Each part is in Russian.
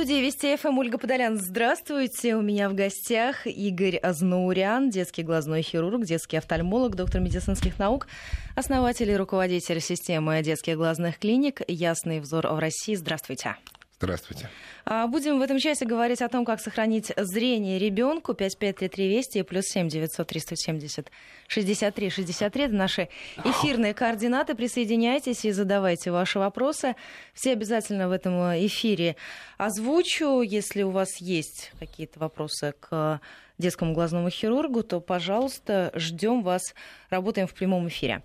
студии Вести ФМ Ольга Подолян. Здравствуйте. У меня в гостях Игорь Азнаурян, детский глазной хирург, детский офтальмолог, доктор медицинских наук, основатель и руководитель системы детских глазных клиник «Ясный взор в России». Здравствуйте. Здравствуйте. А, будем в этом часе говорить о том, как сохранить зрение ребенку. 5533 Вести плюс 7 900 370 63 63. Это наши эфирные координаты. Присоединяйтесь и задавайте ваши вопросы. Все обязательно в этом эфире озвучу. Если у вас есть какие-то вопросы к детскому глазному хирургу, то, пожалуйста, ждем вас. Работаем в прямом эфире.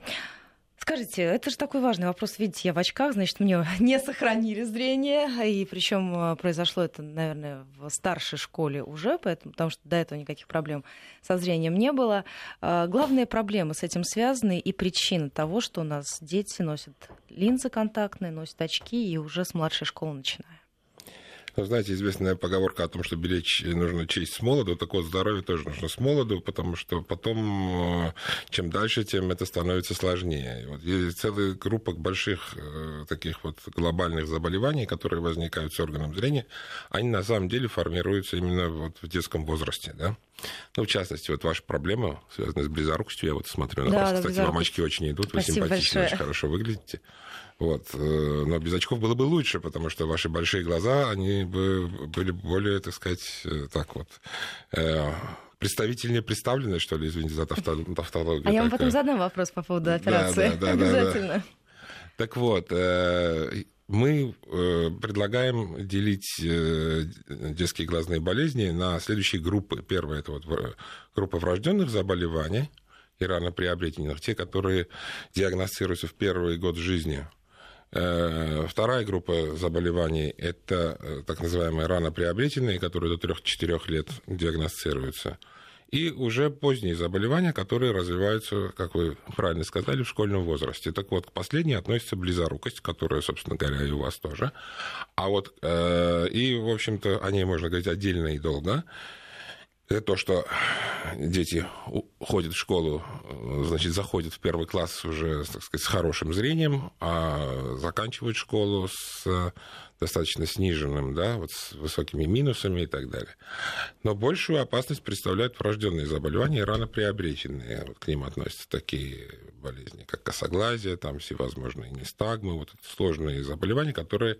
Скажите, это же такой важный вопрос. Видите, я в очках, значит, мне не сохранили зрение. И причем э, произошло это, наверное, в старшей школе уже, поэтому, потому что до этого никаких проблем со зрением не было. А, главные проблемы с этим связаны и причина того, что у нас дети носят линзы контактные, носят очки и уже с младшей школы начиная. Ну, знаете, известная поговорка о том, что беречь нужно честь с молоду, так вот здоровье тоже нужно с молоду, потому что потом, э, чем дальше, тем это становится сложнее. Вот есть целая группа больших э, таких вот глобальных заболеваний, которые возникают с органом зрения, они на самом деле формируются именно вот в детском возрасте, да? Ну, в частности, вот ваша проблема, связанная с близорукостью, я вот смотрю на да, вас, да, кстати, вам очки очень идут, вы Спасибо симпатичны, большое. очень хорошо выглядите. Вот. Э, но без очков было бы лучше, потому что ваши большие глаза, они бы были более, так сказать, э, так вот э, представительнее представлены, что ли, извините за тавтологию. А я вам потом задам вопрос по поводу операции. Да, да, да, Обязательно. Так вот, мы предлагаем делить детские глазные болезни на следующие группы. Первая – это вот группа врожденных заболеваний и рано приобретенных, те, которые диагностируются в первый год жизни – Э, вторая группа заболеваний – это э, так называемые рано приобретенные, которые до 3-4 лет диагностируются. И уже поздние заболевания, которые развиваются, как вы правильно сказали, в школьном возрасте. Так вот, к последней относится близорукость, которая, собственно говоря, и у вас тоже. А вот, э, и, в общем-то, о ней можно говорить отдельно и долго это то, что дети ходят в школу, значит, заходят в первый класс уже, так сказать, с хорошим зрением, а заканчивают школу с достаточно сниженным, да, вот с высокими минусами и так далее. Но большую опасность представляют врожденные заболевания, рано приобретенные. Вот к ним относятся такие болезни, как косоглазие, там всевозможные нестагмы, вот сложные заболевания, которые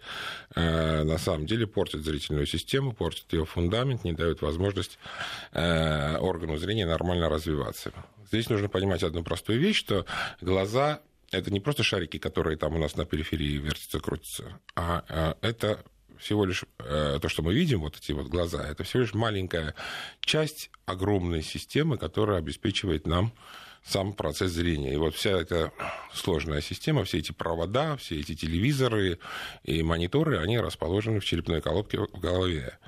э, на самом деле портят зрительную систему, портят ее фундамент, не дают возможность э, органу зрения нормально развиваться. Здесь нужно понимать одну простую вещь, что глаза это не просто шарики, которые там у нас на периферии вертятся, крутятся, а, а это всего лишь э, то, что мы видим, вот эти вот глаза, это всего лишь маленькая часть огромной системы, которая обеспечивает нам сам процесс зрения. И вот вся эта сложная система, все эти провода, все эти телевизоры и мониторы, они расположены в черепной колодке в голове.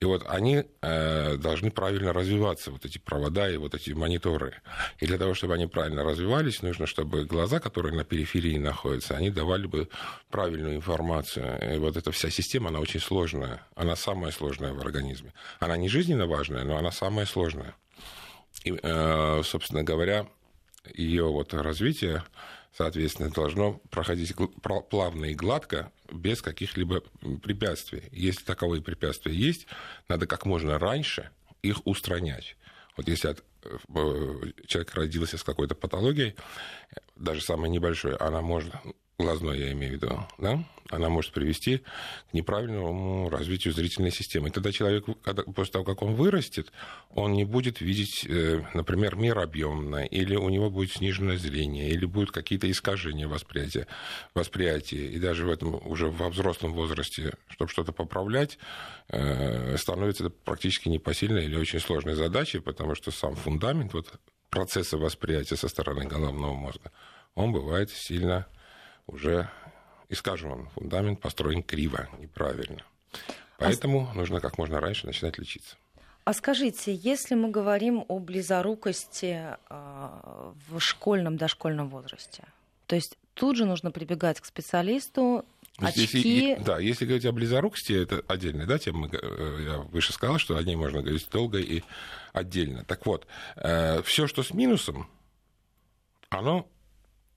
И вот они э, должны правильно развиваться, вот эти провода и вот эти мониторы. И для того, чтобы они правильно развивались, нужно, чтобы глаза, которые на периферии находятся, они давали бы правильную информацию. И вот эта вся система, она очень сложная. Она самая сложная в организме. Она не жизненно важная, но она самая сложная. И, э, собственно говоря, ее вот развитие соответственно, должно проходить плавно и гладко, без каких-либо препятствий. Если таковые препятствия есть, надо как можно раньше их устранять. Вот если э, человек родился с какой-то патологией, даже самой небольшой, она может глазной я имею в виду, да, она может привести к неправильному развитию зрительной системы. И тогда человек, когда, после того, как он вырастет, он не будет видеть, э, например, мир объемно, или у него будет сниженное зрение, или будут какие-то искажения восприятия, восприятия. И даже в этом уже во взрослом возрасте, чтобы что-то поправлять, э, становится практически непосильной или очень сложной задачей, потому что сам фундамент вот, процесса восприятия со стороны головного мозга, он бывает сильно уже искажен. Фундамент построен криво, неправильно. Поэтому а... нужно как можно раньше начинать лечиться. А скажите, если мы говорим о близорукости а, в школьном, дошкольном возрасте, то есть тут же нужно прибегать к специалисту, Очки... Если, да, если говорить о близорукости, это отдельная да, тема. Э, я выше сказал, что о ней можно говорить долго и отдельно. Так вот, э, все, что с минусом, оно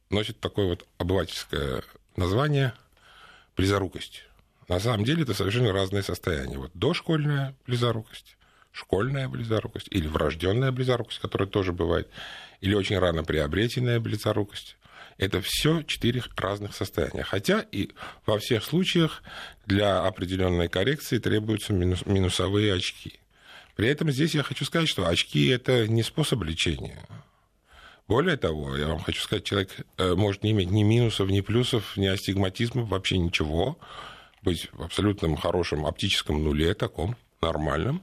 носит такое вот обывательское название близорукость. На самом деле это совершенно разные состояния. Вот дошкольная близорукость, школьная близорукость или врожденная близорукость, которая тоже бывает, или очень рано приобретенная близорукость. Это все четыре разных состояния. Хотя и во всех случаях для определенной коррекции требуются минус, минусовые очки. При этом здесь я хочу сказать, что очки это не способ лечения. Более того, я вам хочу сказать, человек э, может не иметь ни минусов, ни плюсов, ни астигматизма, вообще ничего, быть в абсолютном хорошем оптическом нуле, таком нормальном,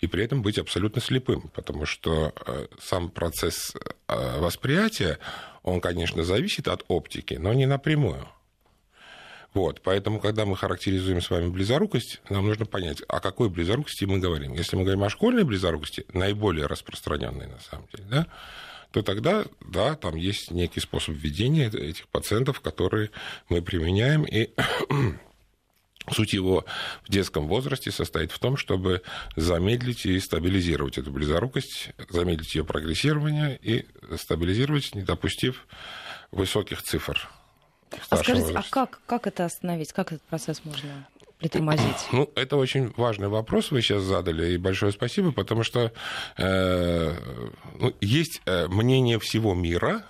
и при этом быть абсолютно слепым, потому что э, сам процесс э, восприятия, он, конечно, зависит от оптики, но не напрямую. Вот, поэтому, когда мы характеризуем с вами близорукость, нам нужно понять, о какой близорукости мы говорим. Если мы говорим о школьной близорукости, наиболее распространенной на самом деле, да, то тогда, да, там есть некий способ введения этих пациентов, которые мы применяем, и Суть его в детском возрасте состоит в том, чтобы замедлить и стабилизировать эту близорукость, замедлить ее прогрессирование и стабилизировать, не допустив высоких цифр. А скажите, а возрасте. а как, как это остановить? Как этот процесс можно притормозить? Ну, это очень важный вопрос вы сейчас задали, и большое спасибо, потому что э, ну, есть э, мнение всего мира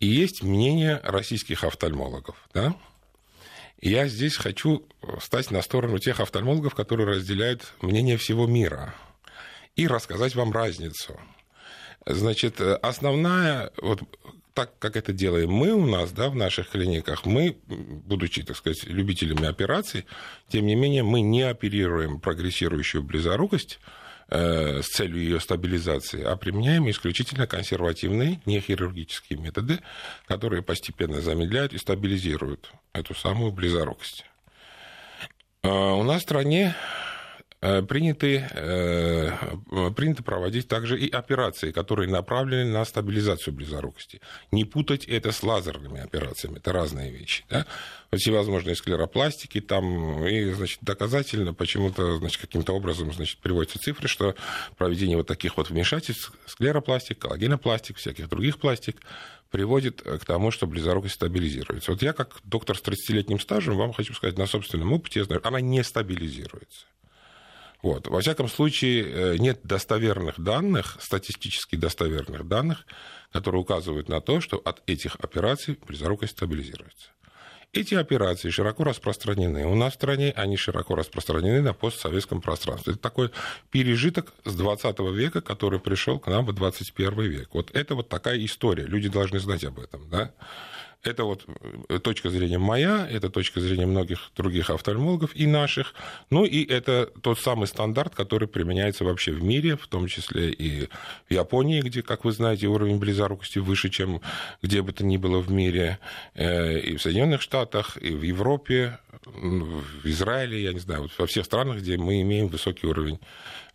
и есть мнение российских офтальмологов, да? Я здесь хочу встать на сторону тех офтальмологов, которые разделяют мнение всего мира, и рассказать вам разницу. Значит, основная, вот так как это делаем мы у нас, да, в наших клиниках, мы, будучи, так сказать, любителями операций, тем не менее, мы не оперируем прогрессирующую близорукость, Э, с целью ее стабилизации, а применяем исключительно консервативные, нехирургические методы, которые постепенно замедляют и стабилизируют эту самую близорукость. Э, у нас в стране приняты, э, принято проводить также и операции, которые направлены на стабилизацию близорукости. Не путать это с лазерными операциями, это разные вещи. Да? Всевозможные склеропластики, там, и, значит, доказательно почему-то, значит, каким-то образом, значит, приводятся цифры, что проведение вот таких вот вмешательств, склеропластик, коллагенопластик, всяких других пластик, приводит к тому, что близорукость стабилизируется. Вот я, как доктор с 30-летним стажем, вам хочу сказать на собственном опыте, я знаю, она не стабилизируется. Вот. Во всяком случае, э, нет достоверных данных, статистически достоверных данных, которые указывают на то, что от этих операций близорукость стабилизируется. Эти операции широко распространены. У нас в стране они широко распространены на постсоветском пространстве. Это такой пережиток с 20 века, который пришел к нам в 21 век. Вот это вот такая история. Люди должны знать об этом. Да? Это вот э, точка зрения моя, это точка зрения многих других офтальмологов и наших. Ну и это тот самый стандарт, который применяется вообще в мире, в том числе и в Японии, где, как вы знаете, уровень близорукости выше, чем где бы то ни было в мире, э, и в Соединенных Штатах, и в Европе, в Израиле, я не знаю, вот во всех странах, где мы имеем высокий уровень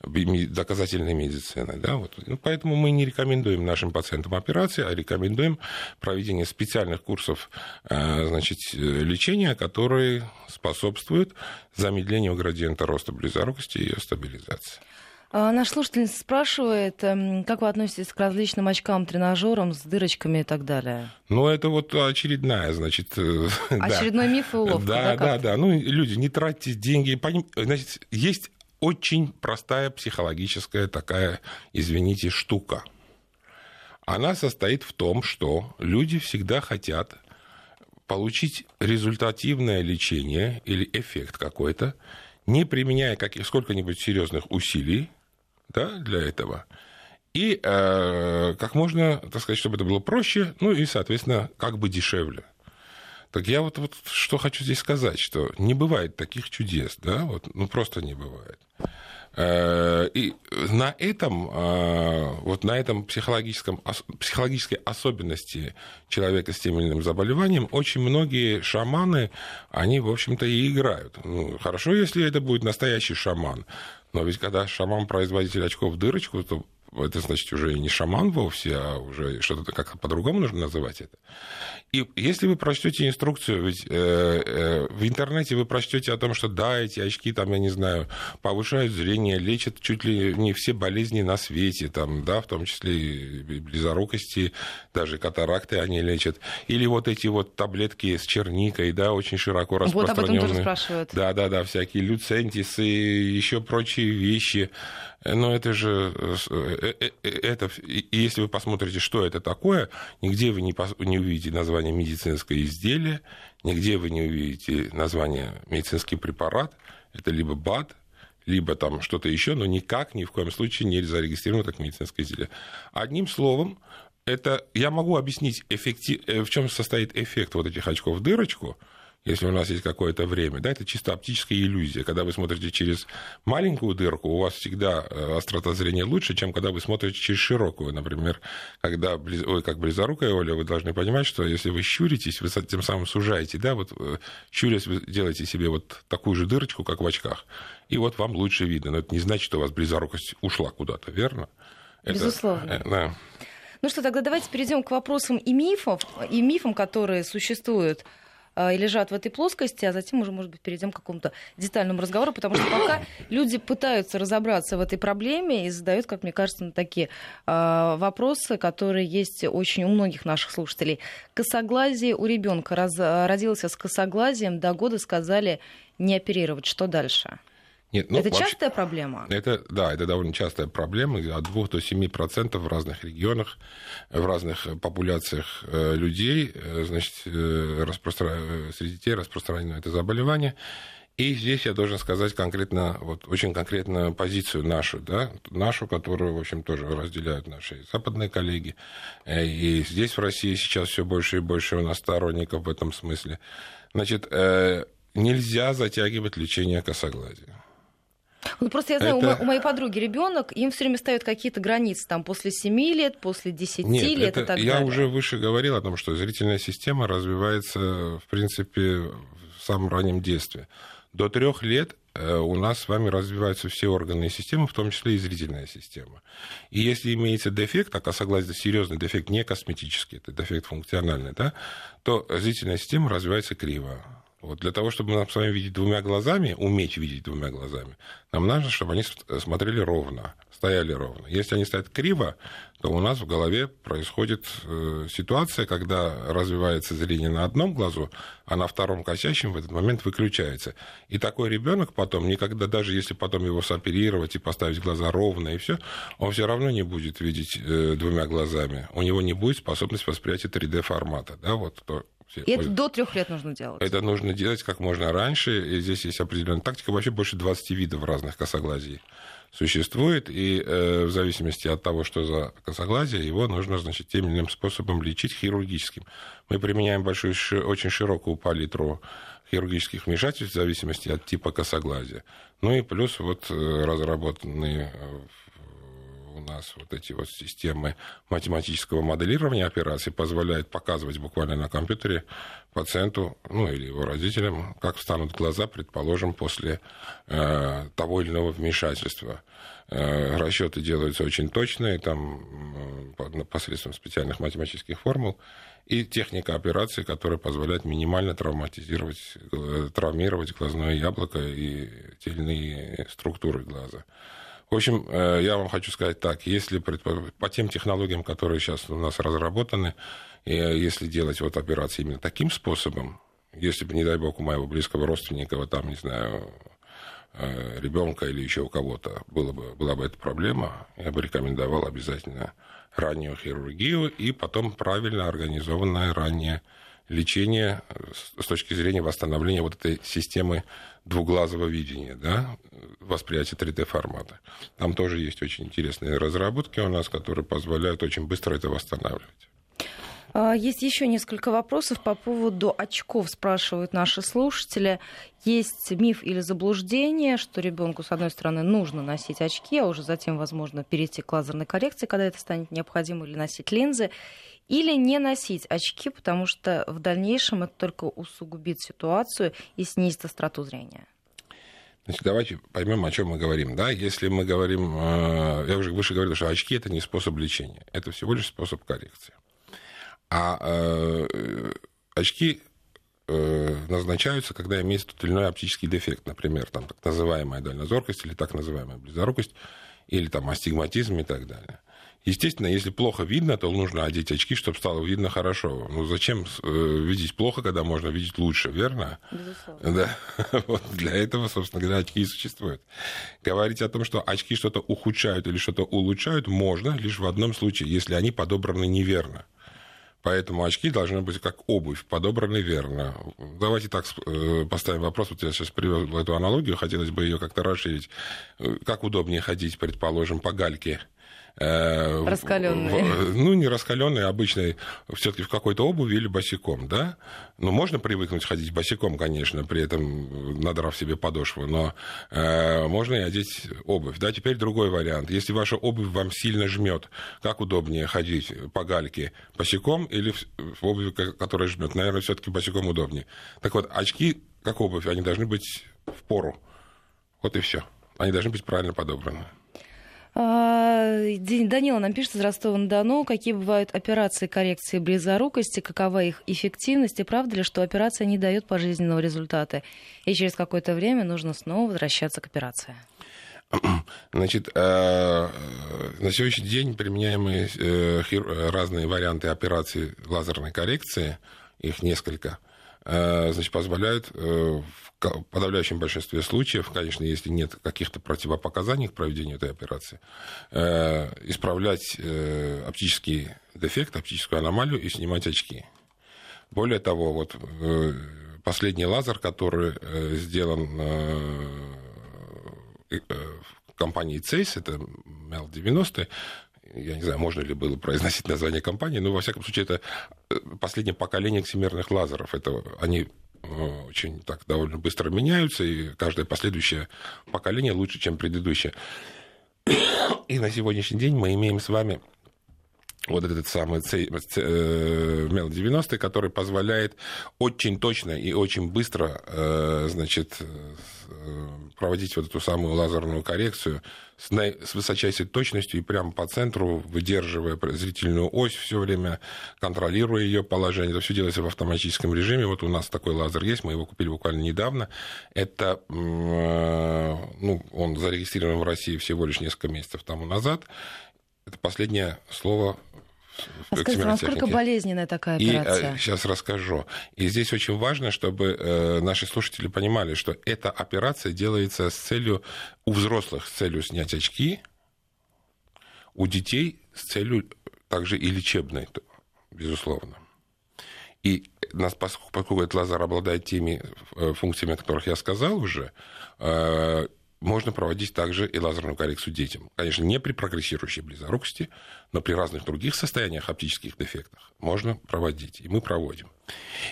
доказательной медицины. Да? Вот. Ну, поэтому мы не рекомендуем нашим пациентам операции, а рекомендуем проведение специальных курсов э, значит, лечения, которые способствуют замедлению градиента роста близорукости и ее стабилизации. А, наш слушатель спрашивает, эм, как вы относитесь к различным очкам, тренажерам с дырочками и так далее? Ну, это вот очередная, значит... Э, Очередной да. миф и уловка, да? Да, да, да. Ну, люди, не тратьте деньги. Значит, есть очень простая психологическая такая, извините, штука. Она состоит в том, что люди всегда хотят получить результативное лечение или эффект какой-то, не применяя каких, сколько-нибудь серьезных усилий да, для этого, и э, как можно, так сказать, чтобы это было проще, ну и, соответственно, как бы дешевле. Так я вот, вот что хочу здесь сказать, что не бывает таких чудес, да, вот, ну просто не бывает. Э, и на этом, э, вот на этом психологическом, психологической особенности человека с тем или иным заболеванием очень многие шаманы, они, в общем-то, и играют. Ну, хорошо, если это будет настоящий шаман, но ведь когда шаман производитель очков в дырочку, то это значит уже не шаман вовсе, а уже что-то как-то по-другому нужно называть это. И если вы прочтете инструкцию, ведь э, э, в интернете вы прочтете о том, что да, эти очки, там, я не знаю, повышают зрение, лечат чуть ли не все болезни на свете, там, да, в том числе и близорукости, даже катаракты они лечат. Или вот эти вот таблетки с черникой, да, очень широко распространенные. Вот об этом тоже спрашивают. Да, да, да, всякие люцентисы, еще прочие вещи. Но это же, э, э, э, это, если вы посмотрите, что это такое, нигде вы не, не увидите название медицинское изделие, нигде вы не увидите название медицинский препарат, это либо БАД, либо там что-то еще, но никак, ни в коем случае не зарегистрировано как медицинское изделие. Одним словом, это я могу объяснить, эффектив, в чем состоит эффект вот этих очков в дырочку – если у нас есть какое-то время. Да, это чисто оптическая иллюзия. Когда вы смотрите через маленькую дырку, у вас всегда э, острота зрения лучше, чем когда вы смотрите через широкую. Например, когда близ... Ой, как близорукая Оля, вы должны понимать, что если вы щуритесь, вы тем самым сужаете, да, вот э, щурясь, вы делаете себе вот такую же дырочку, как в очках, и вот вам лучше видно. Но это не значит, что у вас близорукость ушла куда-то, верно? Безусловно. Это, да. Ну что, тогда давайте перейдем к вопросам и мифов, и мифам, которые существуют и лежат в этой плоскости, а затем уже, может быть, перейдем к какому-то детальному разговору, потому что пока люди пытаются разобраться в этой проблеме и задают, как мне кажется, такие э, вопросы, которые есть очень у многих наших слушателей. Косоглазие у ребенка раз, родился с косоглазием, до года сказали не оперировать. Что дальше? Нет, ну, это вообще, частая проблема? Это, да, это довольно частая проблема. От 2 до 7% в разных регионах, в разных популяциях э, людей, э, значит, э, распростра... среди детей распространено это заболевание. И здесь я должен сказать конкретно, вот очень конкретную позицию нашу, да, нашу, которую, в общем, тоже разделяют наши западные коллеги. И здесь, в России, сейчас все больше и больше у нас сторонников в этом смысле. Значит, нельзя затягивать лечение косоглазия. Ну, просто я знаю, это... у, моей подруги ребенок, им все время ставят какие-то границы, там, после 7 лет, после 10 Нет, лет это, и так я далее. Я уже выше говорил о том, что зрительная система развивается, в принципе, в самом раннем детстве. До трех лет э, у нас с вами развиваются все органы и системы, в том числе и зрительная система. И если имеется дефект, а косоглазие серьезный дефект, не косметический, это дефект функциональный, да, то зрительная система развивается криво. Вот для того, чтобы нам с вами видеть двумя глазами, уметь видеть двумя глазами, нам нужно, чтобы они смотрели ровно, стояли ровно. Если они стоят криво, то у нас в голове происходит э, ситуация, когда развивается зрение на одном глазу, а на втором косящем в этот момент выключается. И такой ребенок потом, никогда, даже если потом его соперировать и поставить глаза ровно и все, он все равно не будет видеть э, двумя глазами. У него не будет способности восприятия 3D формата. Да, вот то. И это до трех лет нужно делать? Это нужно делать как можно раньше. И здесь есть определенная тактика. Вообще больше 20 видов разных косоглазий существует, и э, в зависимости от того, что за косоглазие, его нужно, значит, тем или иным способом лечить хирургическим. Мы применяем большую, очень широкую палитру хирургических вмешательств в зависимости от типа косоглазия. Ну и плюс вот э, разработанные у нас вот эти вот системы математического моделирования операций позволяют показывать буквально на компьютере пациенту, ну или его родителям, как встанут глаза, предположим, после э, того или иного вмешательства. Э, расчеты делаются очень точные, там э, посредством специальных математических формул, и техника операции, которая позволяет минимально травматизировать, э, травмировать глазное яблоко и те или иные структуры глаза. В общем, э, я вам хочу сказать так, если по тем технологиям, которые сейчас у нас разработаны, если делать вот операции именно таким способом, если бы, не дай бог, у моего близкого родственника, вот там, не знаю, э, ребенка или еще у кого-то было бы, была бы эта проблема, я бы рекомендовал обязательно раннюю хирургию и потом правильно организованное раннее лечение с точки зрения восстановления вот этой системы двуглазого видения, да, восприятия 3D-формата. Там тоже есть очень интересные разработки у нас, которые позволяют очень быстро это восстанавливать. А, есть еще несколько вопросов по поводу очков, спрашивают наши слушатели. Есть миф или заблуждение, что ребенку, с одной стороны, нужно носить очки, а уже затем, возможно, перейти к лазерной коррекции, когда это станет необходимо, или носить линзы. Или не носить очки, потому что в дальнейшем это только усугубит ситуацию и снизит остроту зрения. Значит, давайте поймем, о чем мы говорим. Да? Если мы говорим, э, я уже выше говорил, что очки это не способ лечения, это всего лишь способ коррекции. А э, очки э, назначаются, когда имеется тот или иной оптический дефект, например, там, так называемая дальнозоркость или так называемая близорукость, или там астигматизм и так далее. Естественно, если плохо видно, то нужно одеть очки, чтобы стало видно хорошо. Ну зачем э, видеть плохо, когда можно видеть лучше, верно? Безусловно. Да. Вот для этого, собственно говоря, очки и существуют. Говорить о том, что очки что-то ухудшают или что-то улучшают, можно лишь в одном случае, если они подобраны неверно. Поэтому очки должны быть как обувь, подобраны верно. Давайте так э, поставим вопрос. Вот я сейчас привел эту аналогию, хотелось бы ее как-то расширить. Э, как удобнее ходить, предположим, по гальке Э, раскаленные. Ну, не раскаленные, обычные, все-таки в какой-то обуви или босиком, да? Ну, можно привыкнуть ходить босиком, конечно, при этом надрав себе подошву, но э, можно и одеть обувь. Да, теперь другой вариант. Если ваша обувь вам сильно жмет, как удобнее ходить по гальке босиком или в, в обуви, которая жмет? Наверное, все-таки босиком удобнее. Так вот, очки, как обувь, они должны быть в пору. Вот и все. Они должны быть правильно подобраны. А, Данила нам пишет из Ростова-на-Дону, какие бывают операции коррекции близорукости, какова их эффективность, и правда ли, что операция не дает пожизненного результата, и через какое-то время нужно снова возвращаться к операции? Значит, э, на сегодняшний день применяемые э, разные варианты операции лазерной коррекции, их несколько, э, значит, позволяют в в подавляющем большинстве случаев, конечно, если нет каких-то противопоказаний к проведению этой операции, э, исправлять э, оптический дефект, оптическую аномалию и снимать очки. Более того, вот э, последний лазер, который сделан в компании CEIS, это MEL-90, я не знаю, можно ли было произносить название компании, но, во всяком случае, это последнее поколение всемирных лазеров. Это они Э, очень так довольно быстро меняются, и каждое последующее поколение лучше, чем предыдущее. И на сегодняшний день мы имеем с вами вот этот самый Мел 90, который позволяет очень точно и очень быстро э, значит, э, проводить вот эту самую лазерную коррекцию с, с высочайшей точностью и прямо по центру, выдерживая зрительную ось все время, контролируя ее положение. Это все делается в автоматическом режиме. Вот у нас такой лазер есть, мы его купили буквально недавно. Это, ну, он зарегистрирован в России всего лишь несколько месяцев тому назад. Это последнее слово а скажите, насколько болезненная такая операция? И, сейчас расскажу. И здесь очень важно, чтобы э, наши слушатели понимали, что эта операция делается с целью, у взрослых с целью снять очки, у детей с целью также и лечебной, безусловно. И нас, поскольку этот лазер обладает теми э, функциями, о которых я сказал уже, э, можно проводить также и лазерную коррекцию детям. Конечно, не при прогрессирующей близорукости, но при разных других состояниях оптических дефектах можно проводить, и мы проводим.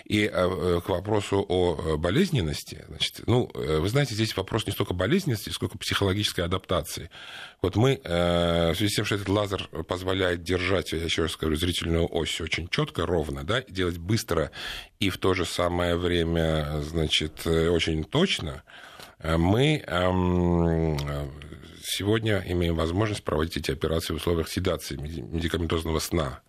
И э, э, к вопросу о э, болезненности, значит, ну, вы знаете, здесь вопрос не столько болезненности, сколько психологической адаптации. Вот мы, в связи с тем, что этот лазер позволяет держать, я еще раз говорю, зрительную ось очень четко, ровно, да, делать быстро и в то же самое время, значит, очень точно, мы эм, сегодня имеем возможность проводить эти операции в условиях седации, медикаментозного сна.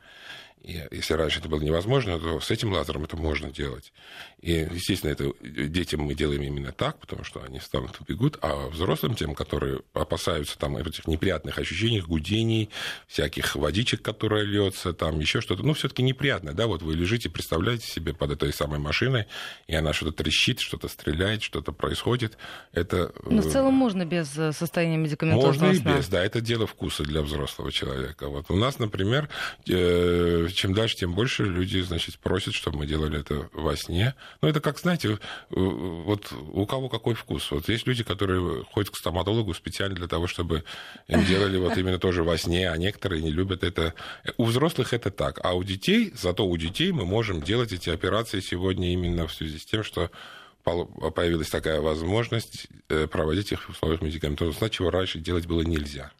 И если раньше это было невозможно, то с этим лазером это можно делать. И, естественно, это детям мы делаем именно так, потому что они встанут и бегут, а взрослым, тем, которые опасаются там этих неприятных ощущений, гудений, всяких водичек, которые льется, там еще что-то, ну, все-таки неприятно, да, вот вы лежите, представляете себе под этой самой машиной, и она что-то трещит, что-то стреляет, что-то происходит. Это... Но в целом можно без э, состояния медикаментозного Можно и без, да, это дело вкуса для взрослого человека. Вот у нас, например, э, чем дальше, тем больше люди, значит, просят, чтобы мы делали это во сне. Ну, это как, знаете, э, вот у кого какой вкус. Вот есть люди, которые ходят к стоматологу специально для того, чтобы им делали вот именно тоже во сне, а некоторые не любят это. У взрослых это так, а у детей, зато у детей мы можем делать эти операции сегодня именно в связи с тем, что появилась такая возможность э, проводить их в условиях медикаментозного сна, чего раньше делать было нельзя.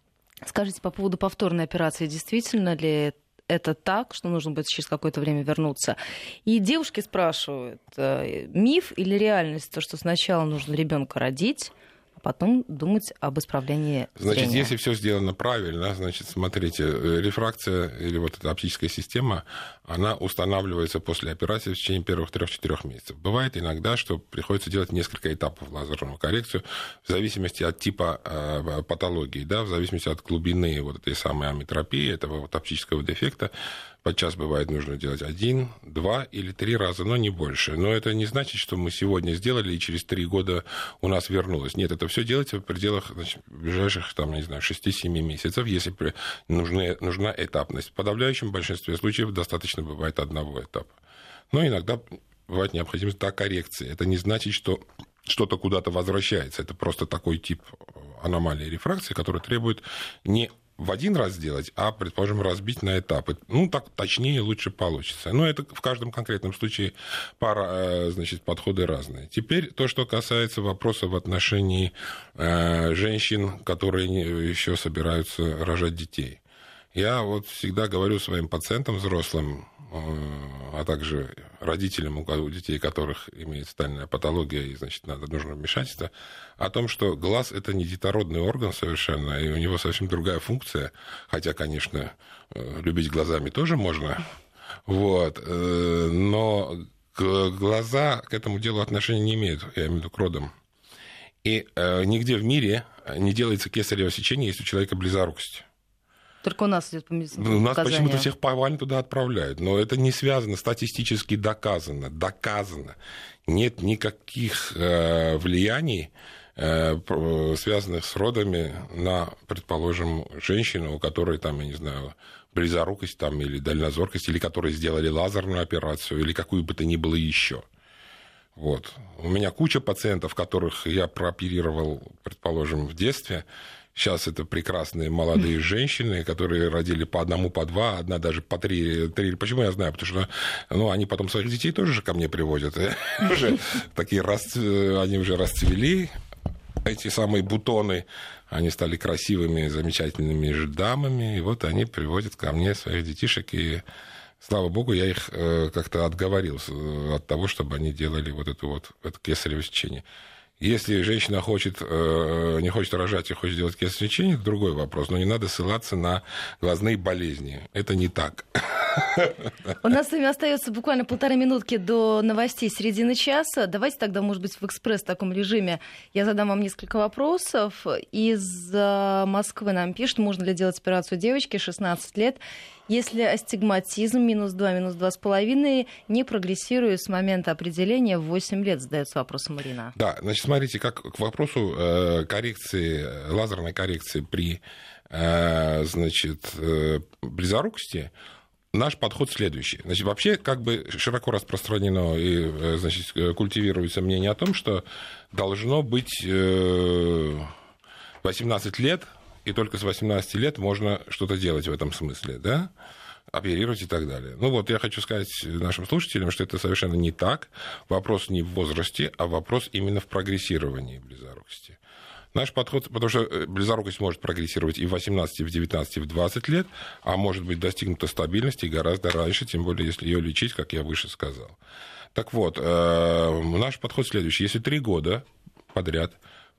Скажите по поводу повторной операции, действительно ли это так, что нужно будет через какое-то время вернуться. И девушки спрашивают, э, миф или реальность, то, что сначала нужно ребенка родить, а потом думать об исправлении Значит, зрения. если все сделано правильно, значит, смотрите, э, рефракция или вот эта оптическая система, она устанавливается после операции в течение первых трех-четырех месяцев. Бывает иногда, что приходится делать несколько этапов лазерную коррекцию в зависимости от типа э, патологии, да, в зависимости от глубины вот этой самой аметропии, этого вот оптического дефекта. Подчас бывает нужно делать один, два или три раза, но не больше. Но это не значит, что мы сегодня сделали, и через три года у нас вернулось. Нет, это все делается в пределах значит, ближайших, там, не знаю, 6-7 месяцев, если нужны, нужна этапность. В подавляющем большинстве случаев достаточно бывает одного этапа. Но иногда бывает необходимость до коррекции. Это не значит, что что-то куда-то возвращается. Это просто такой тип аномалии рефракции, который требует не в один раз сделать, а, предположим, разбить на этапы. Ну, так точнее лучше получится. Но это в каждом конкретном случае пара, э, значит, подходы разные. Теперь то, что касается вопроса в отношении э, женщин, которые еще собираются рожать детей. Я вот всегда говорю своим пациентам взрослым, а также родителям, у детей которых имеет стальная патология, и, значит, надо, нужно вмешательство, о том, что глаз – это не детородный орган совершенно, и у него совсем другая функция, хотя, конечно, э, любить глазами тоже можно, вот, э, но глаза к этому делу отношения не имеют, я имею в виду к родам. И э, нигде в мире не делается кесарево сечение, если у человека близорукость. Только у нас идет по медицинскому У нас почему-то всех повально туда отправляют. Но это не связано, статистически доказано. Доказано. Нет никаких э, влияний, э, связанных с родами на, предположим, женщину, у которой там, я не знаю, близорукость там, или дальнозоркость, или которые сделали лазерную операцию, или какую бы то ни было еще. Вот. У меня куча пациентов, которых я прооперировал, предположим, в детстве, Сейчас это прекрасные молодые женщины, которые родили по одному, по два, одна даже по три. три. Почему я знаю? Потому что ну, они потом своих детей тоже же ко мне приводят. уже такие они уже расцвели, эти самые бутоны, они стали красивыми, замечательными дамами, и вот они приводят ко мне своих детишек, и слава богу, я их э, как-то отговорил э, от того, чтобы они делали вот это вот это кесарево сечение. Если женщина хочет, э, не хочет рожать и хочет делать кесарево сечение, это другой вопрос. Но не надо ссылаться на глазные болезни. Это не так. У нас с вами остается буквально полторы минутки до новостей середины часа. Давайте тогда, может быть, в экспресс таком режиме я задам вам несколько вопросов. Из Москвы нам пишут, можно ли делать операцию девочки 16 лет если астигматизм минус 2, минус 2,5 не прогрессирует с момента определения в 8 лет, задается вопрос Марина. Да, значит, смотрите, как к вопросу э, коррекции, лазерной коррекции при э, значит, э, близорукости, наш подход следующий. Значит, вообще, как бы широко распространено и значит, культивируется мнение о том, что должно быть 18 лет и только с 18 лет можно что-то делать в этом смысле, да? оперировать и так далее. Ну вот, я хочу сказать нашим слушателям, что это совершенно не так. Вопрос не в возрасте, а вопрос именно в прогрессировании близорукости. Наш подход, потому что э, близорукость может прогрессировать и в 18, и в 19, и в 20 лет, а может быть достигнута стабильности гораздо раньше, тем более если ее лечить, как я выше сказал. Так вот, э, наш подход следующий. Если три года подряд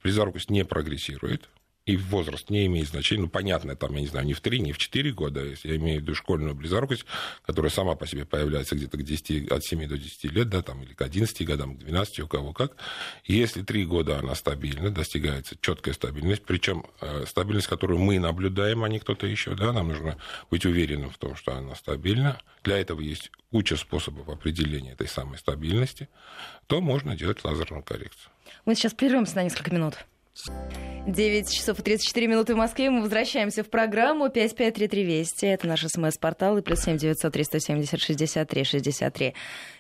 близорукость не прогрессирует, и возраст не имеет значения. Ну, понятно, там, я не знаю, не в 3, не в 4 года, я имею в виду школьную близорукость, которая сама по себе появляется где-то к 10, от 7 до 10 лет, да, там, или к 11 годам, к 12, у кого как. Если 3 года она стабильна, достигается четкая стабильность, причем э, стабильность, которую мы наблюдаем, а не кто-то еще, да, нам нужно быть уверенным в том, что она стабильна. Для этого есть куча способов определения этой самой стабильности, то можно делать лазерную коррекцию. Мы сейчас прервемся на несколько минут. 9 часов и 34 минуты в Москве. Мы возвращаемся в программу 5533 Вести. Это наш смс-портал и плюс 7 900 370 63 63.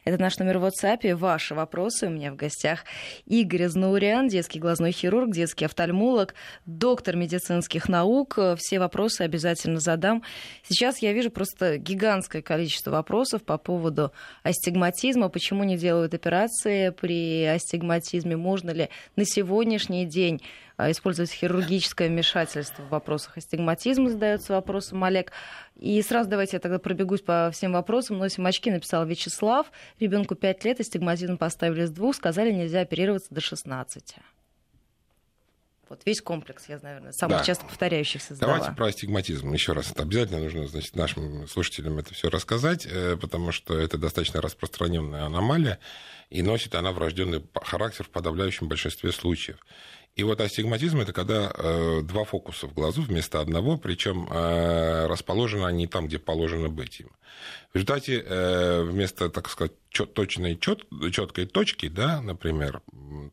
Это наш номер в WhatsApp. Ваши вопросы. У меня в гостях Игорь Знауриан, детский глазной хирург, детский офтальмолог, доктор медицинских наук. Все вопросы обязательно задам. Сейчас я вижу просто гигантское количество вопросов по поводу астигматизма. Почему не делают операции при астигматизме? Можно ли на сегодняшний день использовать хирургическое вмешательство в вопросах астигматизма, задается вопросом Олег. И сразу давайте я тогда пробегусь по всем вопросам. Носим очки, написал Вячеслав. Ребенку 5 лет, астигматизм поставили с двух, сказали, нельзя оперироваться до 16. Вот весь комплекс, я, наверное, самых да. часто повторяющихся задала. Давайте про астигматизм еще раз. Это обязательно нужно значит, нашим слушателям это все рассказать, э, потому что это достаточно распространенная аномалия, и носит она врожденный характер в подавляющем большинстве случаев. И вот астигматизм это когда э, два фокуса в глазу вместо одного, причем э, расположены они там, где положено быть им. В результате э, вместо, так сказать, чет, точной чет, четкой точки, да, например,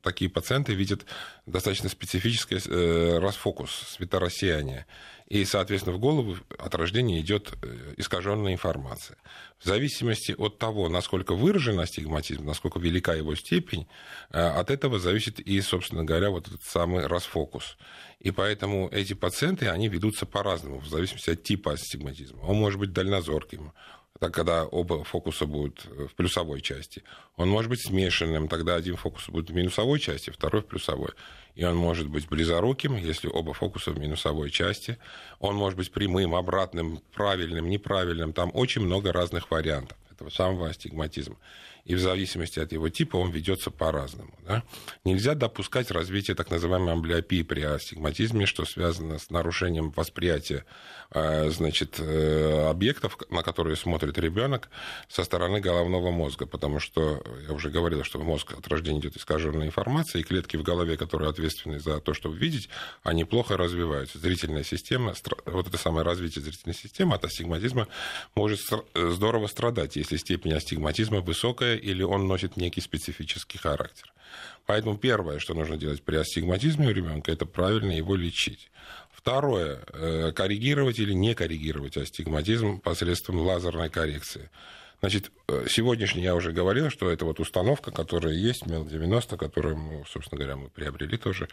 такие пациенты видят достаточно специфический э, расфокус, светорассеяние и, соответственно, в голову от рождения идет э, искаженная информация. В зависимости от того, насколько выражен астигматизм, насколько велика его степень, э, от этого зависит и, собственно говоря, вот этот самый расфокус. И поэтому эти пациенты, они ведутся по-разному, в зависимости от типа астигматизма. Он может быть дальнозорким, так, когда оба фокуса будут в плюсовой части. Он может быть смешанным, тогда один фокус будет в минусовой части, второй в плюсовой. И он может быть близоруким, если оба фокуса в минусовой части. Он может быть прямым, обратным, правильным, неправильным. Там очень много разных вариантов этого самого астигматизма и в зависимости от его типа он ведется по-разному. Да? Нельзя допускать развитие так называемой амблиопии при астигматизме, что связано с нарушением восприятия э, значит, э, объектов, на которые смотрит ребенок со стороны головного мозга, потому что я уже говорил, что мозг от рождения идет искаженная информация, и клетки в голове, которые ответственны за то, чтобы видеть, они плохо развиваются. Зрительная система, вот это самое развитие зрительной системы от астигматизма может здорово страдать, если степень астигматизма высокая или он носит некий специфический характер. Поэтому первое, что нужно делать при астигматизме у ребенка, это правильно его лечить. Второе, э, коррегировать или не коррегировать астигматизм посредством лазерной коррекции. Значит, э, сегодняшний я уже говорил, что это вот установка, которая есть, МЕЛ-90, которую, мы, собственно говоря, мы приобрели тоже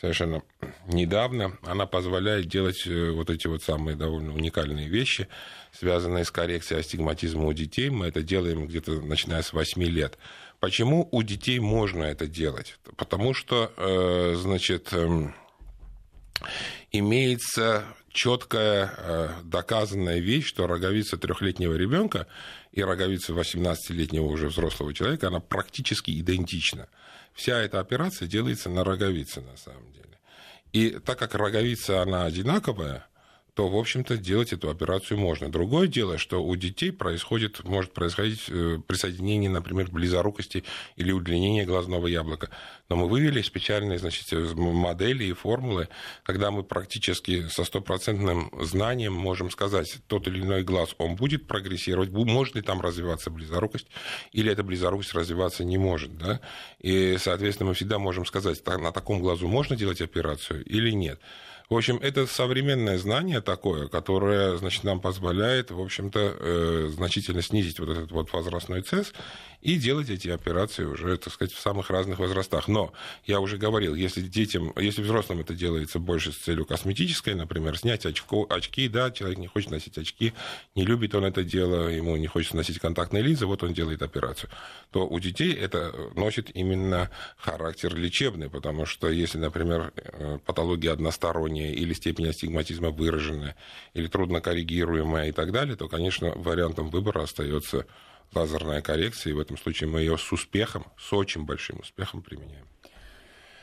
совершенно недавно. Она позволяет делать э, вот эти вот самые довольно уникальные вещи, связанные с коррекцией астигматизма у детей. Мы это делаем где-то начиная с 8 лет. Почему у детей можно это делать? Потому что, значит, эм, имеется четкая э, доказанная вещь, что роговица трехлетнего ребенка и роговица 18-летнего уже взрослого человека, она практически идентична. Вся эта операция делается на роговице на самом деле. И так как роговица, она одинаковая, то, в общем-то, делать эту операцию можно. Другое дело, что у детей происходит, может происходить э, присоединение, например, близорукости или удлинение глазного яблока. Но мы вывели специальные значит, модели и формулы, когда мы практически со стопроцентным знанием можем сказать, тот или иной глаз, он будет прогрессировать, может ли там развиваться близорукость, или эта близорукость развиваться не может. Да? И, соответственно, мы всегда можем сказать, на таком глазу можно делать операцию или нет. В общем, это современное знание такое, которое, значит, нам позволяет, в общем-то, э, значительно снизить вот этот вот возрастной цесс и делать эти операции уже, так сказать, в самых разных возрастах. Но я уже говорил, если детям, если взрослым это делается больше с целью косметической, например, снять очко, очки, да, человек не хочет носить очки, не любит он это дело, ему не хочется носить контактные линзы, вот он делает операцию, то у детей это носит именно характер лечебный, потому что если, например, э, патология односторонняя или степень астигматизма выраженная, или трудно коррегируемая и так далее, то, конечно, вариантом выбора остается лазерная коррекция, и в этом случае мы ее с успехом, с очень большим успехом применяем.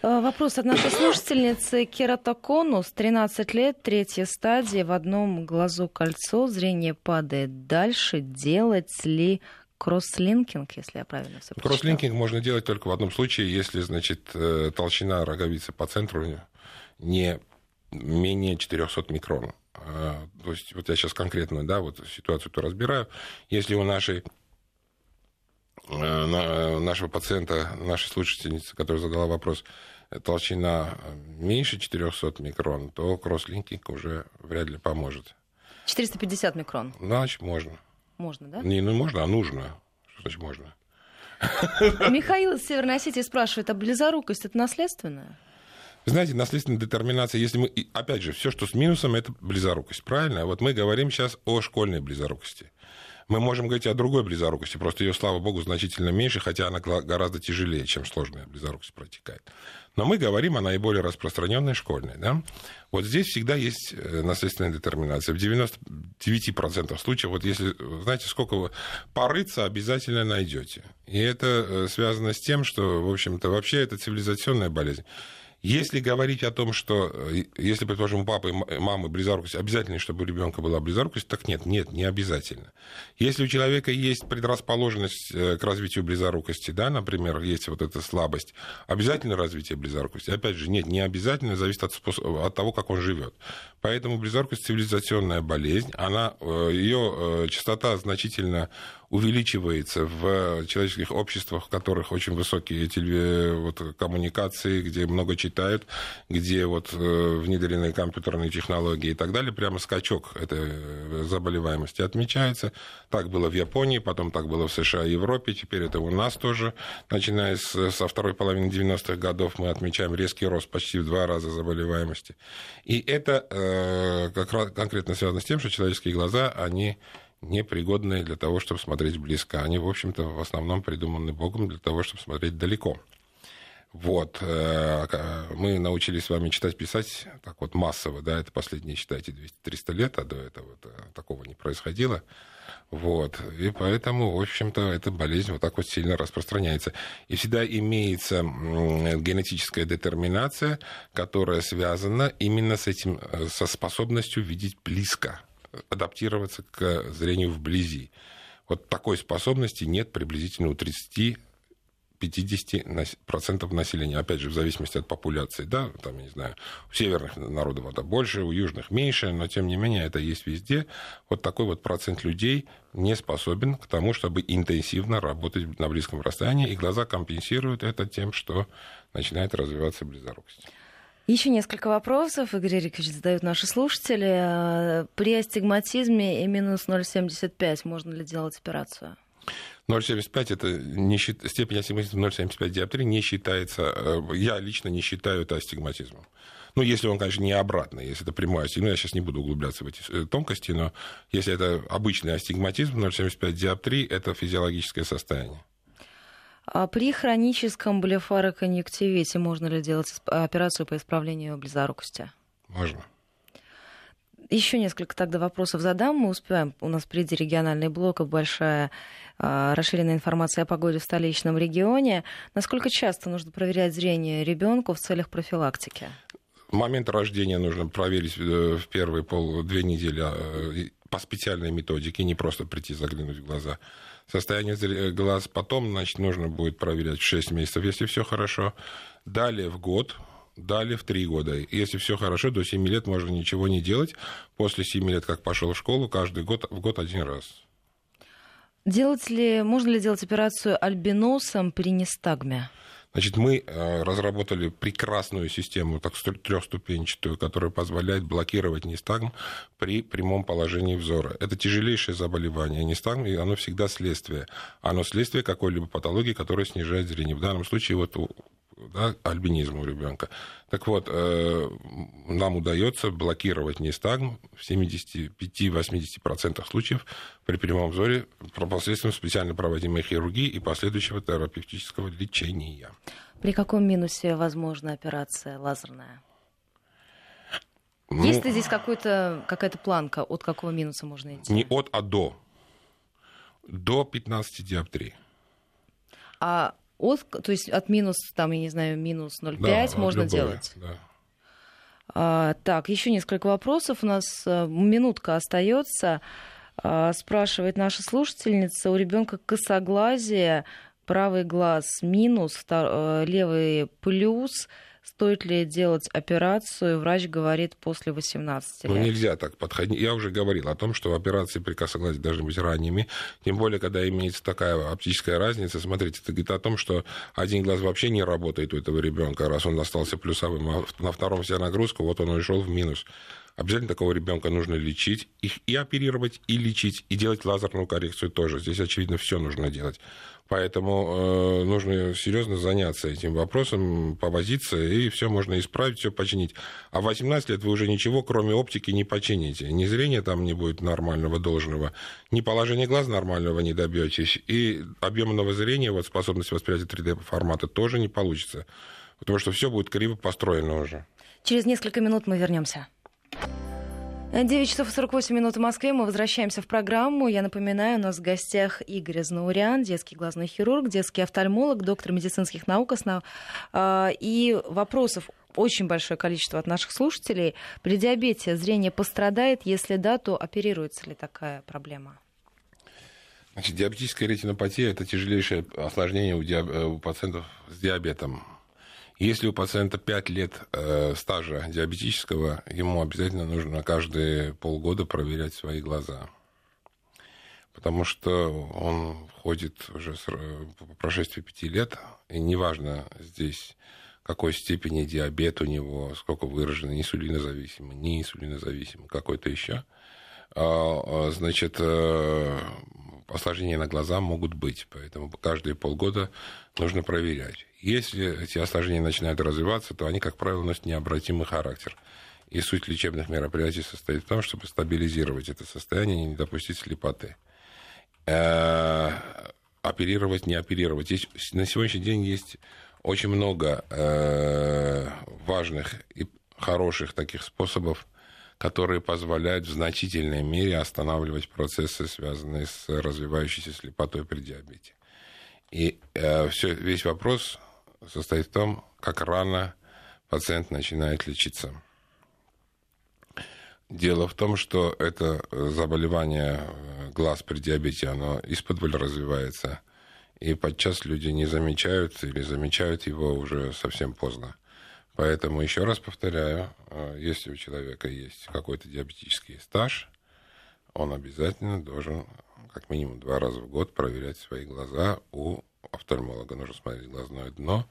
Э, вопрос от нашей слушательницы кератоконус, 13 лет, третья стадия, в одном глазу кольцо, зрение падает дальше. Делать ли кросслинкинг, если я правильно все прочитала? Кросслинкинг можно делать только в одном случае, если, значит, э, толщина роговицы по центру не менее 400 микрон. Э, то есть, вот я сейчас конкретно, да, вот ситуацию-то разбираю. Если у нашей Э, нашего пациента, нашей слушательницы, которая задала вопрос, толщина меньше 400 микрон, то кросслинкинг уже вряд ли поможет. 450 микрон? Значит, можно. Можно, да? Не, ну можно, а нужно. Что значит можно? Михаил из Северной Осетии спрашивает, а близорукость это наследственная? Знаете, наследственная детерминация, если мы, опять же, все, что с минусом, это близорукость, правильно? Вот мы говорим сейчас о школьной близорукости. Мы можем говорить о другой близорукости, просто ее, слава богу, значительно меньше, хотя она гораздо тяжелее, чем сложная близорукость протекает. Но мы говорим о наиболее распространенной школьной. Да? Вот здесь всегда есть э, наследственная детерминация. В 99% случаев, вот если, знаете, сколько вы порыться, обязательно найдете. И это э, связано с тем, что, в общем-то, вообще это цивилизационная болезнь. Если говорить о том, что э, если, предположим, у папы и мамы близорукость, обязательно, чтобы у ребенка была близорукость, так нет, нет, не обязательно. Если у человека есть предрасположенность э, к развитию близорукости, да, например, есть вот эта слабость, обязательно развитие близорукости? Опять же, нет, не обязательно, зависит от, способ, от того, как он живет. Поэтому близорукость цивилизационная болезнь, она, э, ее частота значительно увеличивается в человеческих обществах, в которых очень высокие теле, вот, коммуникации, где много читают, где вот, э, внедрены компьютерные технологии и так далее, прямо скачок этой э, заболеваемости отмечается. Так было в Японии, потом так было в США и Европе, теперь это у нас тоже. Начиная с, со второй половины 90-х годов мы отмечаем резкий рост почти в два раза заболеваемости. И это э, как раз конкретно связано с тем, что человеческие глаза, они непригодные для того, чтобы смотреть близко. Они, в общем-то, в основном придуманы Богом для того, чтобы смотреть далеко. Вот. Э, мы научились с вами читать, писать так вот массово, да, это последние, считайте, 200-300 лет, а до этого такого не происходило. Вот. И поэтому, в общем-то, эта болезнь вот так вот сильно распространяется. И всегда имеется генетическая детерминация, которая связана именно с этим, э, со способностью видеть близко адаптироваться к зрению вблизи. Вот такой способности нет приблизительно у 30 50% населения, опять же, в зависимости от популяции, да, там, я не знаю, у северных народов это больше, у южных меньше, но, тем не менее, это есть везде. Вот такой вот процент людей не способен к тому, чтобы интенсивно работать на близком расстоянии, и глаза компенсируют это тем, что начинает развиваться близорукость. Еще несколько вопросов, Игорь Эрикович, задают наши слушатели. При астигматизме и минус 0,75 можно ли делать операцию? 0,75 это не счит... степень астигматизма 0,75 диоптрии не считается, э, я лично не считаю это астигматизмом. Ну, если он, конечно, не обратный, если это прямой астигматизм, я сейчас не буду углубляться в эти э, тонкости, но если это обычный астигматизм 0,75 диоптрии, это физиологическое состояние. А при хроническом блефароконъюнктивите можно ли делать операцию по исправлению близорукости? Можно. Еще несколько тогда вопросов задам. Мы успеваем. У нас впереди региональный блок и большая а, расширенная информация о погоде в столичном регионе. Насколько часто нужно проверять зрение ребенку в целях профилактики? В момент рождения нужно проверить э, в первые пол две недели а, по специальной методике, не просто прийти заглянуть в глаза состояние э, глаз. Потом, значит, нужно будет проверять в 6 месяцев, если все хорошо. Далее в год, далее в 3 года. Если все хорошо, до 7 лет можно ничего не делать. После 7 лет, как пошел в школу, каждый год в год один раз. Делать ли, можно ли делать операцию альбиносом при нестагме? Значит, мы э, разработали прекрасную систему, так трехступенчатую, которая позволяет блокировать нестагм при прямом положении взора. Это тяжелейшее заболевание. Нестагм, и оно всегда следствие. Оно следствие какой-либо патологии, которая снижает зрение. В данном случае вот да, альбинизм у ребенка. Так вот, э, нам удается блокировать нестагм в 75-80% случаев при прямом взоре посредством специально проводимой хирургии и последующего терапевтического лечения. При каком минусе возможна операция лазерная? Ну, Есть ли здесь какая-то планка, от какого минуса можно идти? Не от, а до. До 15 диоптрий. А от, то есть от минус, там, я не знаю, минус 0,5 да, можно любое, делать. Да. А, так, еще несколько вопросов. У нас а, минутка остается. А, спрашивает наша слушательница, у ребенка косоглазие, правый глаз минус, а, левый плюс. Стоит ли делать операцию? Врач говорит после 18 ну, лет. Ну, нельзя так подходить. Я уже говорил о том, что операции при косоглазии должны быть ранними. Тем более, когда имеется такая оптическая разница. Смотрите, это говорит о том, что один глаз вообще не работает у этого ребенка, раз он остался плюсовым. А на втором вся нагрузка, вот он ушел в минус. Обязательно такого ребенка нужно лечить, их и оперировать, и лечить, и делать лазерную коррекцию тоже. Здесь, очевидно, все нужно делать. Поэтому э, нужно серьезно заняться этим вопросом, повозиться, и все можно исправить, все починить. А в 18 лет вы уже ничего, кроме оптики, не почините. Ни зрения там не будет нормального, должного, ни положения глаз нормального не добьетесь, и объемного зрения, вот способность восприятия 3D-формата тоже не получится. Потому что все будет криво построено уже. Через несколько минут мы вернемся. 9 часов и 48 минут в Москве. Мы возвращаемся в программу. Я напоминаю, у нас в гостях Игорь Знауриан, детский глазный хирург, детский офтальмолог, доктор медицинских наук. Основ... А, и вопросов очень большое количество от наших слушателей. При диабете зрение пострадает? Если да, то оперируется ли такая проблема? Значит, диабетическая ретинопатия – это тяжелейшее осложнение у, диаб... у пациентов с диабетом. Если у пациента 5 лет э, стажа диабетического, ему обязательно нужно каждые полгода проверять свои глаза. Потому что он ходит уже с, по прошествии 5 лет, и неважно здесь, какой степени диабет у него, сколько выражено, инсулинозависимый, не инсулинозависимый, какой-то еще, а, а, значит, э, осложнения на глаза могут быть. Поэтому каждые полгода нужно проверять. Если эти осложнения начинают развиваться, то они, как правило, носят необратимый характер. И суть лечебных мероприятий состоит в том, чтобы стабилизировать это состояние и не допустить слепоты. Э, оперировать, не оперировать. Есть, на сегодняшний день есть очень много э, важных и хороших таких способов, которые позволяют в значительной мере останавливать процессы, связанные с развивающейся слепотой при диабете. И э, все, весь вопрос состоит в том, как рано пациент начинает лечиться. Дело в том, что это заболевание э, глаз при диабете, оно из-под развивается, и подчас люди не замечают или замечают его уже совсем поздно. Поэтому еще раз повторяю, э, если у человека есть какой-то диабетический стаж, он обязательно должен как минимум два раза в год проверять свои глаза у офтальмолога. Нужно смотреть глазное дно,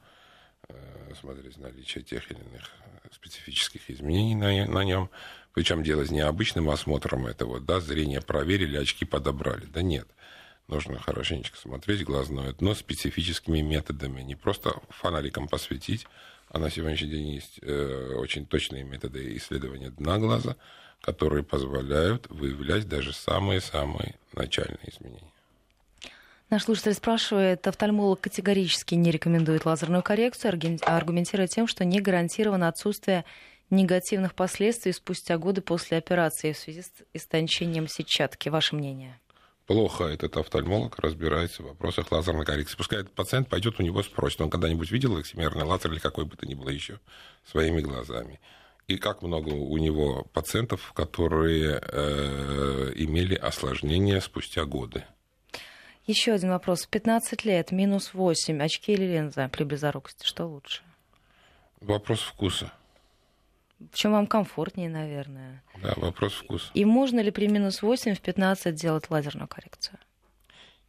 э, смотреть наличие тех или иных специфических изменений на, на нем. Причем делать не обычным осмотром этого, да, зрение проверили, очки подобрали. Да нет. Нужно хорошенечко смотреть глазное дно специфическими методами. Не просто фонариком посветить, а на сегодняшний день есть э, очень точные методы исследования дна глаза, которые позволяют выявлять даже самые-самые начальные изменения. Наш слушатель спрашивает, офтальмолог категорически не рекомендует лазерную коррекцию, аргументируя тем, что не гарантировано отсутствие негативных последствий спустя годы после операции в связи с истончением сетчатки. Ваше мнение? Плохо этот офтальмолог разбирается в вопросах лазерной коррекции. Пускай этот пациент пойдет у него спросит, он когда-нибудь видел эксимерный лазер или какой бы то ни было еще своими глазами. И как много у него пациентов, которые э, имели осложнения спустя годы. Еще один вопрос. 15 лет, минус 8, очки или линза при близорукости, что лучше? Вопрос вкуса. В чем вам комфортнее, наверное. Да, вопрос вкуса. И можно ли при минус 8 в 15 делать лазерную коррекцию?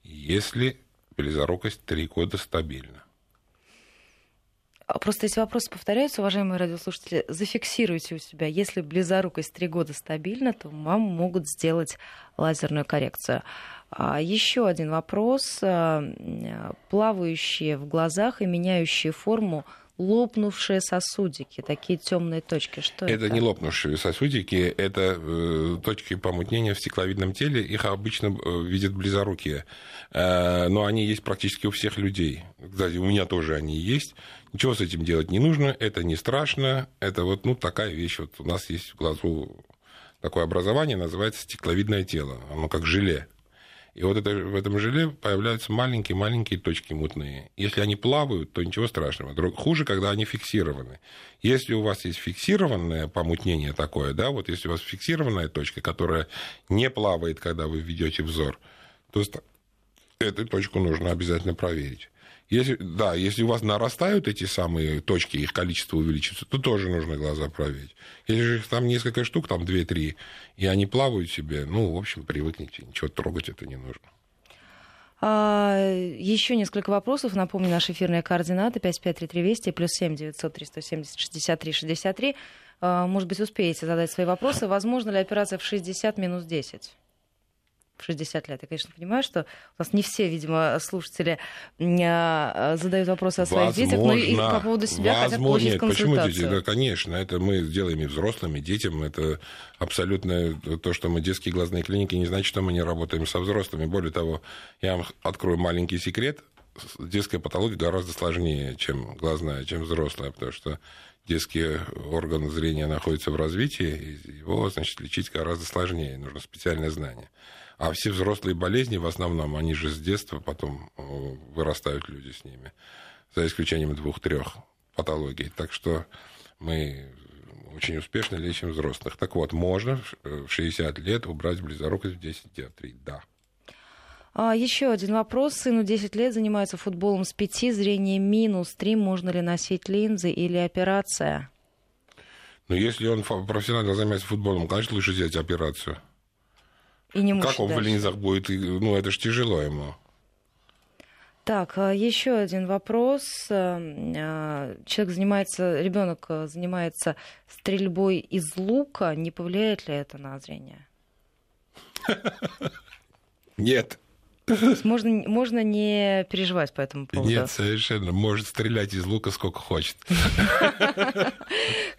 Если близорукость 3 года стабильна. А просто если вопросы повторяются, уважаемые радиослушатели, зафиксируйте у себя. Если близорукость 3 года стабильна, то вам могут сделать лазерную коррекцию. А еще один вопрос. А, плавающие в глазах и меняющие форму лопнувшие сосудики, такие темные точки. Что это? Это не лопнувшие сосудики, это э, точки помутнения в стекловидном теле. Их обычно э, видят близорукие. Э, но они есть практически у всех людей. Кстати, у меня тоже они есть. Ничего с этим делать не нужно, это не страшно. Это вот ну, такая вещь. Вот у нас есть в глазу такое образование, называется стекловидное тело. Оно как желе. И вот это, в этом желе появляются маленькие-маленькие точки мутные. Если они плавают, то ничего страшного. Хуже, когда они фиксированы. Если у вас есть фиксированное помутнение такое, да, вот если у вас фиксированная точка, которая не плавает, когда вы ведете взор, то эту точку нужно обязательно проверить. Если, да, если у вас нарастают эти самые точки, их количество увеличится, то тоже нужно глаза проверить. Если же их там несколько штук, там 2-3, и они плавают себе, ну, в общем, привыкните, ничего трогать это не нужно. А, еще несколько вопросов. Напомню, наши эфирные координаты 553320 плюс 7 900 370 63 63. Может быть, успеете задать свои вопросы. Возможно ли операция в 60 минус 10? В 60 лет. Я, конечно, понимаю, что у нас не все, видимо, слушатели а, задают вопросы о своих возможно, детях, но и по поводу себя возможно, хотят получить нет, консультацию. Почему дети? Да, конечно, это мы сделаем и взрослым, и детям. Это абсолютно то, что мы детские глазные клиники, не значит, что мы не работаем со взрослыми. Более того, я вам открою маленький секрет. Детская патология гораздо сложнее, чем глазная, чем взрослая, потому что детский орган зрения находится в развитии, его, значит, лечить гораздо сложнее, нужно специальное знание. А все взрослые болезни, в основном, они же с детства потом э, вырастают люди с ними, за исключением двух-трех патологий. Так что мы очень успешно лечим взрослых. Так вот, можно в 60 лет убрать близорукость в 10 диоптрий, да. А, еще один вопрос. Сыну 10 лет занимается футболом с 5, зрение минус 3. Можно ли носить линзы или операция? Ну, если он профессионально занимается футболом, конечно, лучше сделать операцию. И не как он дальше. в линзах будет? Ну, это же тяжело ему. Так, а, еще один вопрос. А, а, человек занимается, ребенок занимается стрельбой из лука. Не повлияет ли это на зрение? Нет. Можно, можно не переживать по этому поводу. Нет, совершенно. Может стрелять из лука сколько хочет.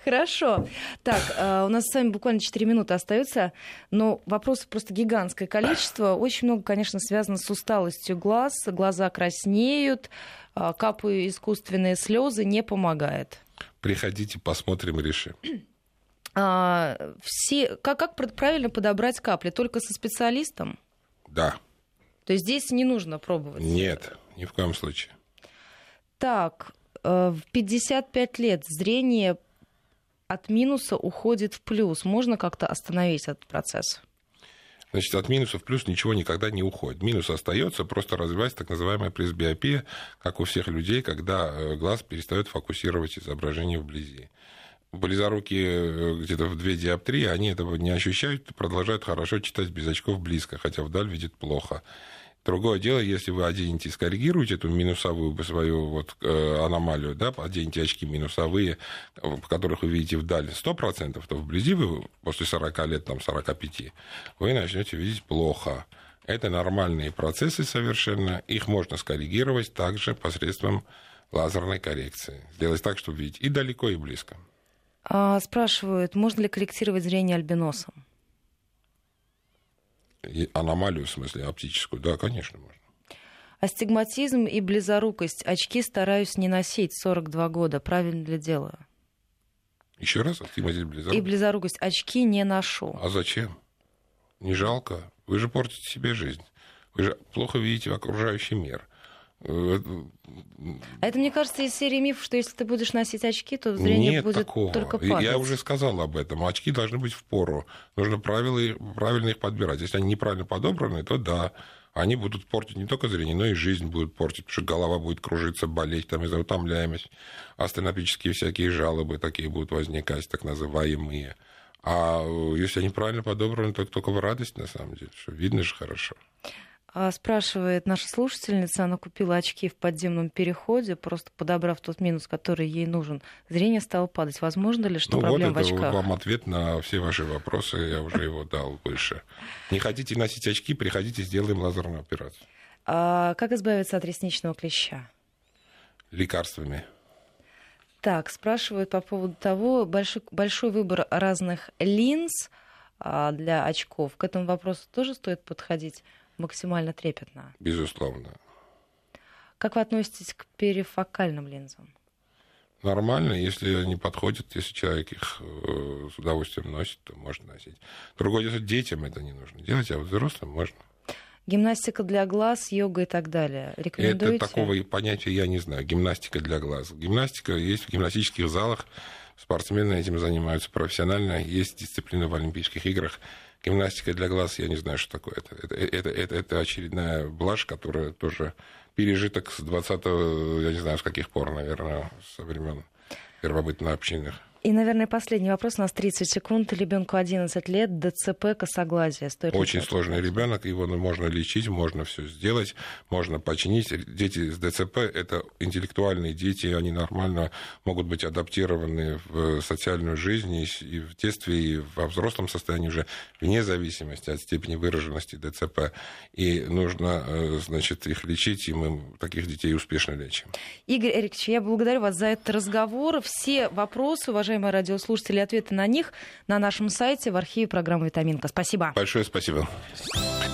Хорошо. Так, у нас с вами буквально 4 минуты остается, но вопросов просто гигантское количество. Очень много, конечно, связано с усталостью глаз. Глаза краснеют, капают искусственные слезы, не помогает. Приходите, посмотрим, решим. А, все, как, как правильно подобрать капли? Только со специалистом? Да. То есть здесь не нужно пробовать? Нет, ни в коем случае. Так, э, в 55 лет зрение от минуса уходит в плюс. Можно как-то остановить этот процесс? Значит, от минуса в плюс ничего никогда не уходит. Минус остается, просто развивается так называемая пресбиопия, как у всех людей, когда э, глаз перестает фокусировать изображение вблизи близорукие э, где-то в две диоптрии, они этого не ощущают, продолжают хорошо читать без очков близко, хотя вдаль видят плохо. Другое дело, если вы оденете и скоррегируете эту минусовую свою вот, э, аномалию, да, оденете очки минусовые, в которых вы видите вдаль 100%, то вблизи вы после 40 лет, там, 45, вы начнете видеть плохо. Это нормальные процессы совершенно. Их можно скоррегировать также посредством лазерной коррекции. Сделать так, чтобы видеть и далеко, и близко. А, спрашивают, можно ли корректировать зрение альбиносом? Аномалию, в смысле, оптическую? Да, конечно, можно. Астигматизм и близорукость. Очки стараюсь не носить 42 года. Правильно ли делаю? Еще раз, астигматизм, близорукость. И близорукость. Очки не ношу. А зачем? Не жалко. Вы же портите себе жизнь. Вы же плохо видите окружающий мир. А это, мне кажется, из серии мифов, что если ты будешь носить очки, то зрение Нет будет такого. только падать. Я уже сказал об этом. Очки должны быть в пору. Нужно правила, правильно их подбирать. Если они неправильно подобраны, то да, они будут портить не только зрение, но и жизнь будут портить, потому что голова будет кружиться, болеть там из-за утомляемости. Астенопические всякие жалобы такие будут возникать, так называемые. А если они правильно подобраны, то только в радость, на самом деле, что видно же хорошо. А, спрашивает наша слушательница, она купила очки в подземном переходе, просто подобрав тот минус, который ей нужен. Зрение стало падать. Возможно ли, что ну проблема вот это в очках? вам ответ на все ваши вопросы, я уже его дал выше. Не хотите носить очки, приходите, сделаем лазерную операцию. А как избавиться от ресничного клеща? Лекарствами. Так, спрашивают по поводу того, большой, большой выбор разных линз а, для очков. К этому вопросу тоже стоит подходить максимально трепетно. Безусловно. Как вы относитесь к перифокальным линзам? Нормально, если они подходят, если человек их э, с удовольствием носит, то можно носить. Другое дело, детям это не нужно делать, а вот взрослым можно. Гимнастика для глаз, йога и так далее. Рекомендуете? Это такого понятия я не знаю. Гимнастика для глаз. Гимнастика есть в гимнастических залах. Спортсмены этим занимаются профессионально. Есть дисциплина в Олимпийских играх Гимнастика для глаз, я не знаю, что такое. Это, это, это, это, это очередная блажь, которая тоже пережиток с 20-го, я не знаю, с каких пор, наверное, со времен первобытно-общинных. И, наверное, последний вопрос. У нас 30 секунд. Ребенку 11 лет, ДЦП, косоглазие. Стоит Очень сложный ребенок. Его можно лечить, можно все сделать, можно починить. Дети с ДЦП – это интеллектуальные дети, они нормально могут быть адаптированы в социальную жизнь и в детстве, и во взрослом состоянии уже, вне зависимости от степени выраженности ДЦП. И нужно, э, значит, их лечить, и мы таких детей успешно лечим. Игорь Эрикович, я благодарю вас за этот разговор. Все вопросы, уважаемые уважаемые радиослушатели, ответы на них на нашем сайте в архиве программы «Витаминка». Спасибо. Большое спасибо.